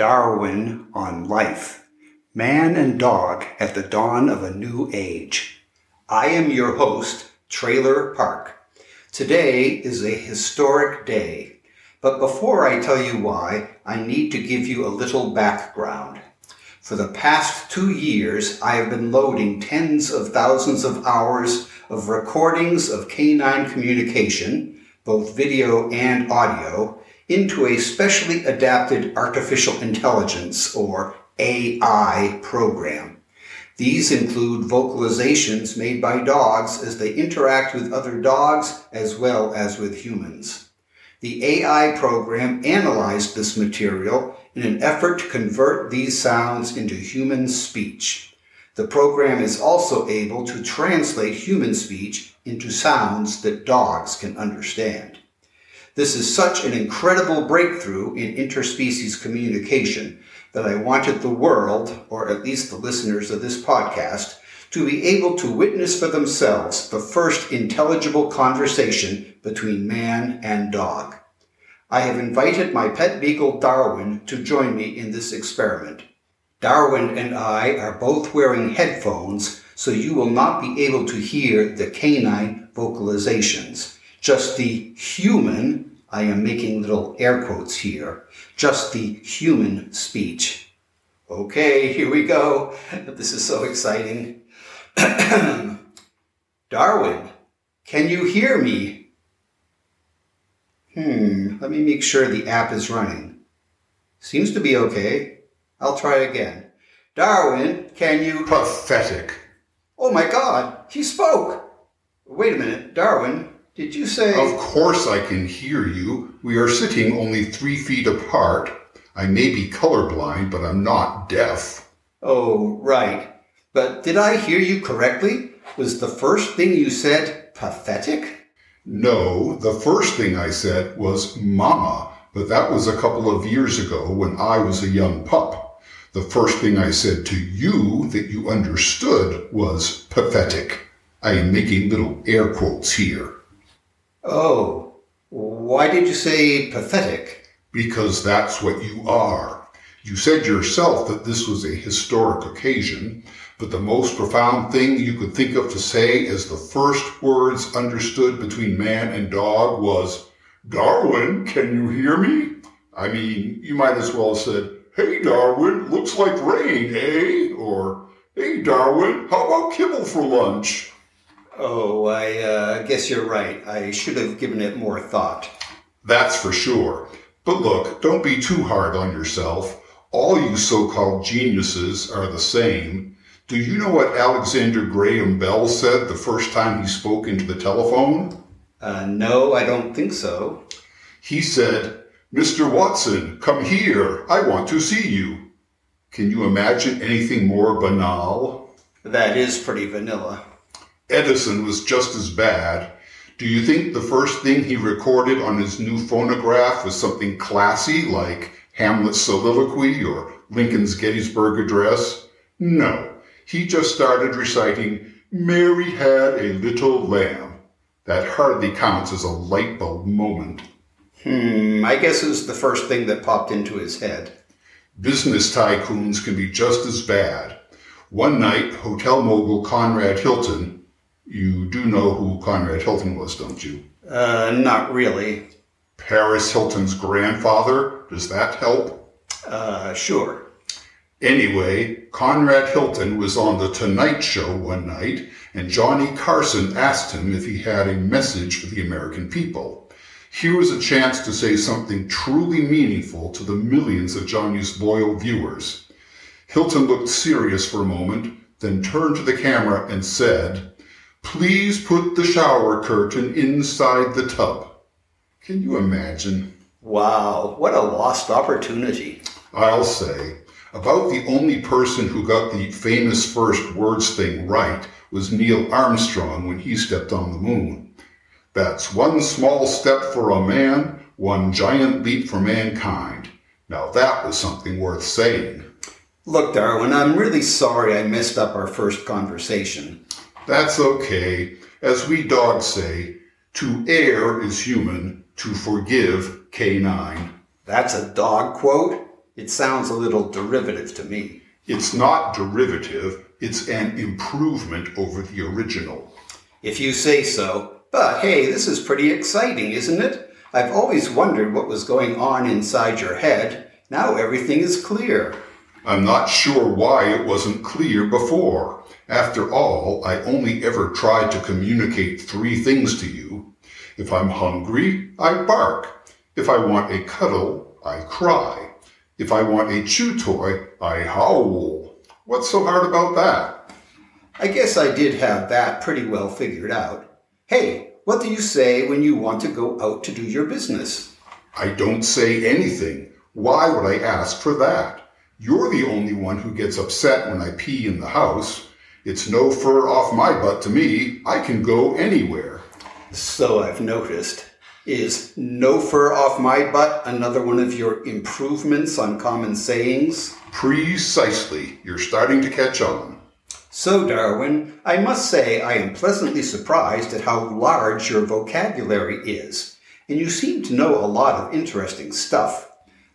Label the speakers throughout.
Speaker 1: Darwin on Life Man and Dog at the Dawn of a New Age. I am your host, Trailer Park. Today is a historic day, but before I tell you why, I need to give you a little background. For the past two years, I have been loading tens of thousands of hours of recordings of canine communication, both video and audio, into a specially adapted artificial intelligence or AI program. These include vocalizations made by dogs as they interact with other dogs as well as with humans. The AI program analyzed this material in an effort to convert these sounds into human speech. The program is also able to translate human speech into sounds that dogs can understand. This is such an incredible breakthrough in interspecies communication that I wanted the world, or at least the listeners of this podcast, to be able to witness for themselves the first intelligible conversation between man and dog. I have invited my pet beagle Darwin to join me in this experiment. Darwin and I are both wearing headphones, so you will not be able to hear the canine vocalizations just the human, I am making little air quotes here, just the human speech. Okay, here we go. This is so exciting. Darwin, can you hear me? Hmm, let me make sure the app is running. Seems to be okay. I'll try again. Darwin, can you.
Speaker 2: Pathetic.
Speaker 1: Oh my god, he spoke! Wait a minute, Darwin, did you say?
Speaker 2: Of course I can hear you. We are sitting only three feet apart. I may be colorblind, but I'm not deaf.
Speaker 1: Oh, right. But did I hear you correctly? Was the first thing you said pathetic?
Speaker 2: No, the first thing I said was mama, but that was a couple of years ago when I was a young pup. The first thing I said to you that you understood was pathetic. I am making little air quotes here.
Speaker 1: Oh, why did you say pathetic?
Speaker 2: Because that's what you are. You said yourself that this was a historic occasion, but the most profound thing you could think of to say as the first words understood between man and dog was, Darwin, can you hear me? I mean, you might as well have said, Hey Darwin, looks like rain, eh? Or, Hey Darwin, how about kibble for lunch?
Speaker 1: Oh, I uh, guess you're right. I should have given it more thought.
Speaker 2: That's for sure. But look, don't be too hard on yourself. All you so-called geniuses are the same. Do you know what Alexander Graham Bell said the first time he spoke into the telephone?
Speaker 1: Uh, no, I don't think so.
Speaker 2: He said, Mr. Watson, come here. I want to see you. Can you imagine anything more banal?
Speaker 1: That is pretty vanilla.
Speaker 2: Edison was just as bad. Do you think the first thing he recorded on his new phonograph was something classy like Hamlet's soliloquy or Lincoln's Gettysburg Address? No. He just started reciting, Mary had a little lamb. That hardly counts as a light bulb moment.
Speaker 1: Hmm, I guess it was the first thing that popped into his head.
Speaker 2: Business tycoons can be just as bad. One night, hotel mogul Conrad Hilton you do know who Conrad Hilton was, don't you?
Speaker 1: Uh, not really.
Speaker 2: Paris Hilton's grandfather? Does that help?
Speaker 1: Uh, sure.
Speaker 2: Anyway, Conrad Hilton was on The Tonight Show one night, and Johnny Carson asked him if he had a message for the American people. Here was a chance to say something truly meaningful to the millions of Johnny's loyal viewers. Hilton looked serious for a moment, then turned to the camera and said, Please put the shower curtain inside the tub. Can you imagine?
Speaker 1: Wow, what a lost opportunity.
Speaker 2: I'll say. About the only person who got the famous first words thing right was Neil Armstrong when he stepped on the moon. That's one small step for a man, one giant leap for mankind. Now that was something worth saying.
Speaker 1: Look, Darwin, I'm really sorry I messed up our first conversation.
Speaker 2: That's okay. As we dogs say, To err is human, to forgive canine.
Speaker 1: That's a dog quote? It sounds a little derivative to me.
Speaker 2: It's not derivative, it's an improvement over the original.
Speaker 1: If you say so. But hey, this is pretty exciting, isn't it? I've always wondered what was going on inside your head. Now everything is clear.
Speaker 2: I'm not sure why it wasn't clear before. After all, I only ever tried to communicate three things to you. If I'm hungry, I bark. If I want a cuddle, I cry. If I want a chew toy, I howl. What's so hard about that?
Speaker 1: I guess I did have that pretty well figured out. Hey, what do you say when you want to go out to do your business?
Speaker 2: I don't say anything. Why would I ask for that? You're the only one who gets upset when I pee in the house. It's no fur off my butt to me. I can go anywhere.
Speaker 1: So I've noticed. Is no fur off my butt another one of your improvements on common sayings?
Speaker 2: Precisely. You're starting to catch on.
Speaker 1: So, Darwin, I must say I am pleasantly surprised at how large your vocabulary is, and you seem to know a lot of interesting stuff.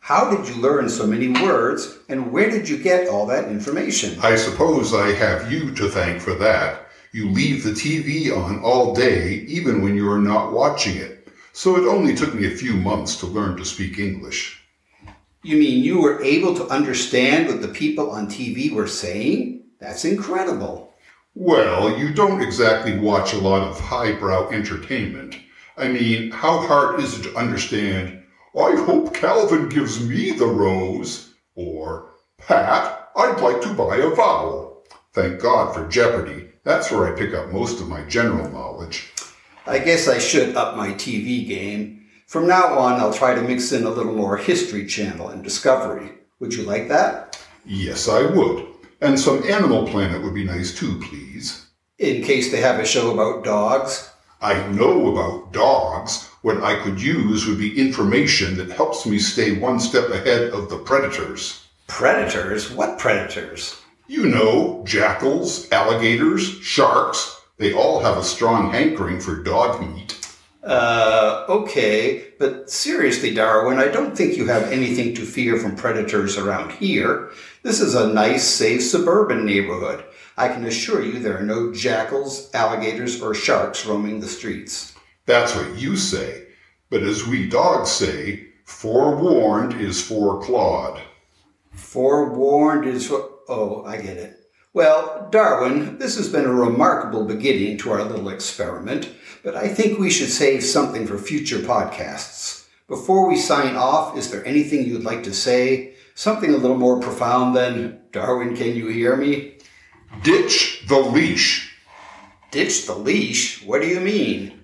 Speaker 1: How did you learn so many words, and where did you get all that information?
Speaker 2: I suppose I have you to thank for that. You leave the TV on all day, even when you are not watching it. So it only took me a few months to learn to speak English.
Speaker 1: You mean you were able to understand what the people on TV were saying? That's incredible.
Speaker 2: Well, you don't exactly watch a lot of highbrow entertainment. I mean, how hard is it to understand, I hope Calvin gives me the rose? Or, Pat, I'd like to buy a vowel. Thank God for Jeopardy. That's where I pick up most of my general knowledge.
Speaker 1: I guess I should up my TV game. From now on, I'll try to mix in a little more History Channel and Discovery. Would you like that?
Speaker 2: Yes, I would. And some Animal Planet would be nice too, please.
Speaker 1: In case they have a show about dogs.
Speaker 2: I know about dogs. What I could use would be information that helps me stay one step ahead of the predators.
Speaker 1: Predators? What predators?
Speaker 2: You know, jackals, alligators, sharks. They all have a strong hankering for dog meat.
Speaker 1: Uh, okay, but seriously, Darwin, I don't think you have anything to fear from predators around here. This is a nice, safe suburban neighborhood. I can assure you there are no jackals, alligators, or sharks roaming the streets.
Speaker 2: That's what you say. But as we dogs say, forewarned is foreclawed.
Speaker 1: Forewarned is for. Oh, I get it. Well, Darwin, this has been a remarkable beginning to our little experiment, but I think we should save something for future podcasts. Before we sign off, is there anything you'd like to say? Something a little more profound than, Darwin, can you hear me?
Speaker 2: Ditch the leash.
Speaker 1: Ditch the leash? What do you mean?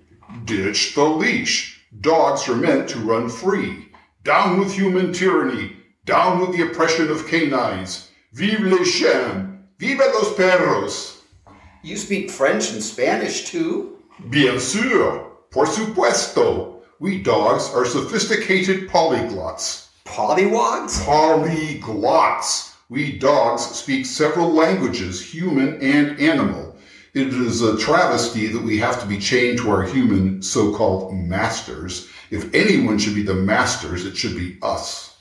Speaker 2: Ditch the leash. Dogs are meant to run free. Down with human tyranny. Down with the oppression of canines. Vive les chiens. Vive los perros.
Speaker 1: You speak French and Spanish too?
Speaker 2: Bien sûr. Por supuesto. We dogs are sophisticated polyglots.
Speaker 1: Pollywogs?
Speaker 2: Polyglots. We dogs speak several languages, human and animal. It is a travesty that we have to be chained to our human so-called masters. If anyone should be the masters, it should be us.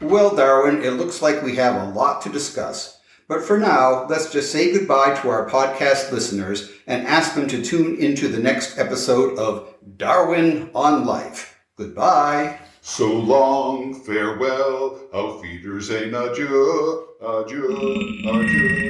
Speaker 1: Well, Darwin, it looks like we have a lot to discuss. But for now, let's just say goodbye to our podcast listeners and ask them to tune into the next episode of Darwin on Life. Goodbye.
Speaker 2: So long, farewell, auf Wiedersehen, adieu, adieu, adieu.